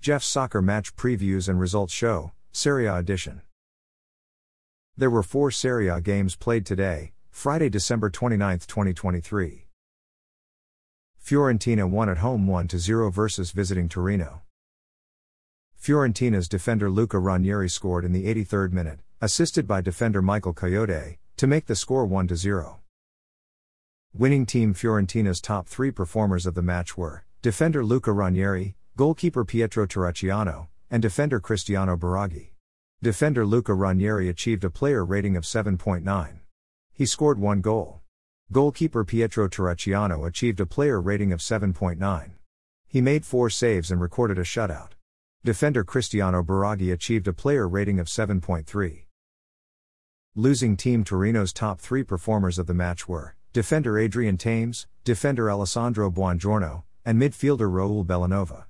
Jeff's Soccer Match Previews and Results Show, Serie A Edition. There were four Serie A games played today, Friday, December 29, 2023. Fiorentina won at home 1 0 versus visiting Torino. Fiorentina's defender Luca Ranieri scored in the 83rd minute, assisted by defender Michael Kayode, to make the score 1 0. Winning team Fiorentina's top three performers of the match were defender Luca Ranieri, goalkeeper Pietro Terracciano, and defender Cristiano Biraghi. Defender Luca Ranieri achieved a player rating of 7.9. He scored one goal. Goalkeeper Pietro Terracciano achieved a player rating of 7.9. He made four saves and recorded a shutout. Defender Cristiano Biraghi achieved a player rating of 7.3. Losing team Torino's top three performers of the match were defender Adrien Tameze, defender Alessandro Buongiorno, and midfielder Raul Bellanova.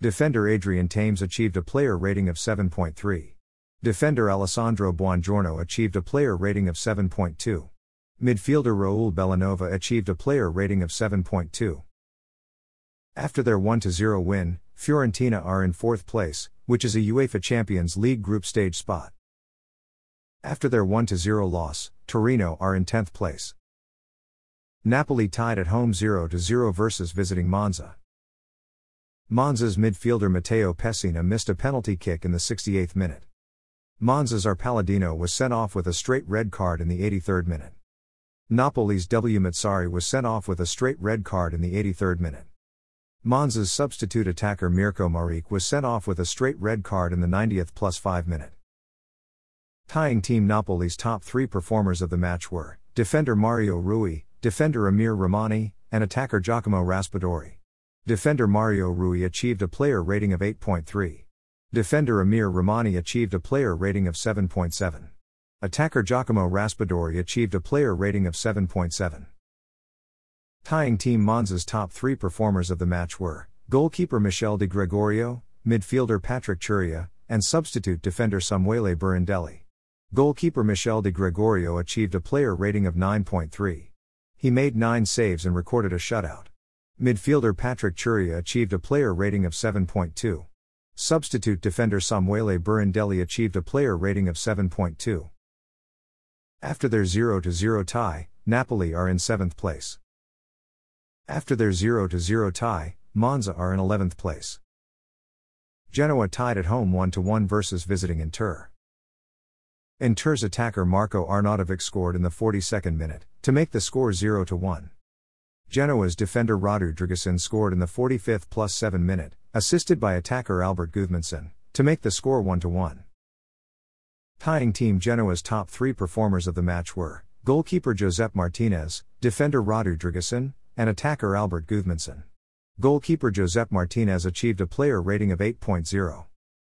Defender Adrien Tameze achieved a player rating of 7.3. Defender Alessandro Buongiorno achieved a player rating of 7.2. Midfielder Raul Bellanova achieved a player rating of 7.2. After their 1 0 win, Fiorentina are in fourth place, which is a UEFA Champions League group stage spot. After their 1 0 loss, Torino are in 10th place. Napoli tied at home 0 0 versus visiting Monza. Monza's midfielder Matteo Pessina missed a penalty kick in the 68th minute. Monza's R. Palladino was sent off with a straight red card in the 83rd minute. Napoli's W. Mazzarri was sent off with a straight red card in the 83rd minute. Monza's substitute attacker Mirko Maric was sent off with a straight red card in the 90th plus 5 minute. Tying Team Napoli's top three performers of the match were defender Mario Rui, defender Amir Rrahmani, and attacker Giacomo Raspadori. Defender Mario Rui achieved a player rating of 8.3. Defender Amir Rrahmani achieved a player rating of 7.7. Attacker Giacomo Raspadori achieved a player rating of 7.7. Tying Team Monza's top three performers of the match were goalkeeper Michel Di Gregorio, midfielder Patrick Ciurria, and substitute defender Samuele Birindelli. Goalkeeper Michel Di Gregorio achieved a player rating of 9.3. He made 9 saves and recorded a shutout. Midfielder Patrick Ciurria achieved a player rating of 7.2. Substitute defender Samuele Birindelli achieved a player rating of 7.2. After their 0 0 tie, Napoli are in 7th place. After their 0 0 tie, Monza are in 11th place. Genoa tied at home 1 1 versus visiting Inter. Inter's attacker Marco Arnautovic scored in the 42nd minute, to make the score 0 1. Genoa's defender Radu Dragusin scored in the 45th plus 7 minute, assisted by attacker Albert Gudmundsson, to make the score 1 1. Tying Team Genoa's top three performers of the match were goalkeeper Josep Martinez, defender Radu Dragusin, and attacker Albert Gudmundsson. Goalkeeper Josep Martinez achieved a player rating of 8.0.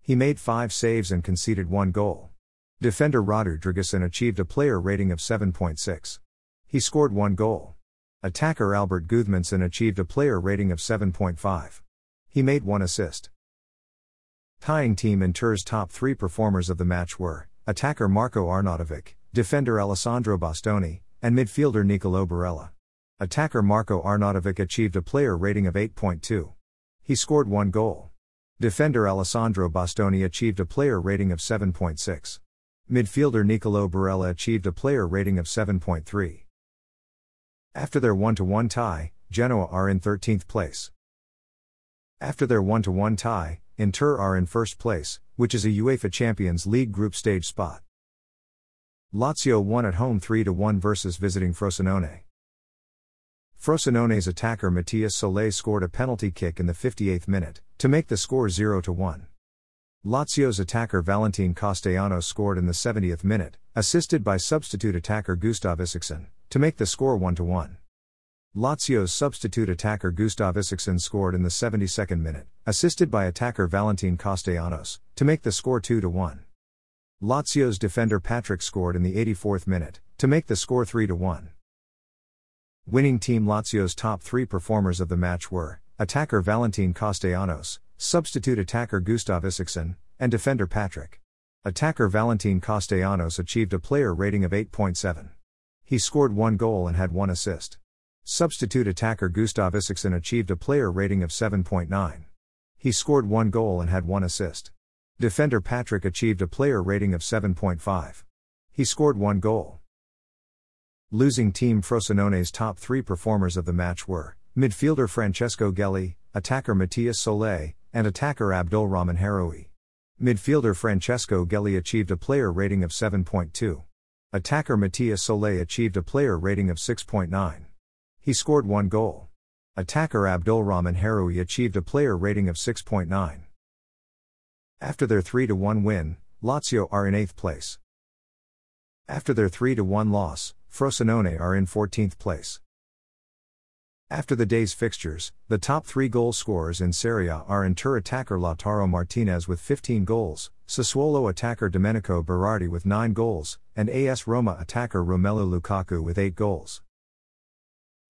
He made five saves and conceded one goal. Defender Radu Dragusin achieved a player rating of 7.6. He scored one goal. Attacker Albert Gudmundsson achieved a player rating of 7.5. He made one assist. Tying Team Inter's top three performers of the match were attacker Marco Arnautovic, defender Alessandro Bastoni, and midfielder Nicolo Barella. Attacker Marco Arnautovic achieved a player rating of 8.2. He scored one goal. Defender Alessandro Bastoni achieved a player rating of 7.6. Midfielder Nicolo Barella achieved a player rating of 7.3. After their 1 1 tie, Genoa are in 13th place. After their 1 1 tie, Inter are in first place, which is a UEFA Champions League group stage spot. Lazio won at home 3 1 versus visiting Frosinone. Frosinone's attacker Matthias Soulé scored a penalty kick in the 58th minute, to make the score 0 1. Lazio's attacker Valentin Castellanos scored in the 70th minute, assisted by substitute attacker Gustav Isaksen to make the score 1 1. Lazio's substitute attacker Gustav Isaksen scored in the 72nd minute, assisted by attacker Valentin Castellanos, to make the score 2 1. Lazio's defender Patrick scored in the 84th minute, to make the score 3 1. Winning team Lazio's top three performers of the match were attacker Valentin Castellanos, substitute attacker Gustav Isaksen, and defender Patrick. Attacker Valentin Castellanos achieved a player rating of 8.7. He scored one goal and had one assist. Substitute attacker Gustav Isaksen achieved a player rating of 7.9. He scored one goal and had one assist. Defender Patrick achieved a player rating of 7.5. He scored one goal. Losing team Frosinone's top three performers of the match were midfielder Francesco Gelli, attacker Matthias Soulé, and attacker Abdul Rahman Harroui. Midfielder Francesco Gelli achieved a player rating of 7.2. Attacker Matthias Soulé achieved a player rating of 6.9. He scored one goal. Attacker Abdul Rahman Harroui achieved a player rating of 6.9. After their 3 1 win, Lazio are in 8th place. After their 3 1 loss, Frosinone are in 14th place. After the day's fixtures, the top three goal scorers in Serie A are Inter attacker Lautaro Martinez with 15 goals, Sassuolo attacker Domenico Berardi with 9 goals, and AS Roma attacker Romelu Lukaku with 8 goals.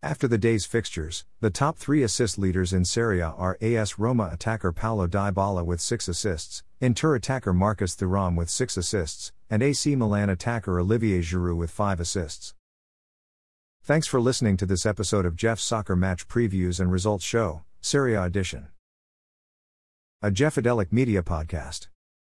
After the day's fixtures, the top three assist leaders in Serie A are AS Roma attacker Paulo Dybala with 6 assists, Inter attacker Marcus Thuram with 6 assists, and AC Milan attacker Olivier Giroud with 5 assists. Thanks for listening to this episode of Jeff's Soccer Match Previews and Results Show, Serie A Edition. A Jeffadelic Media Podcast.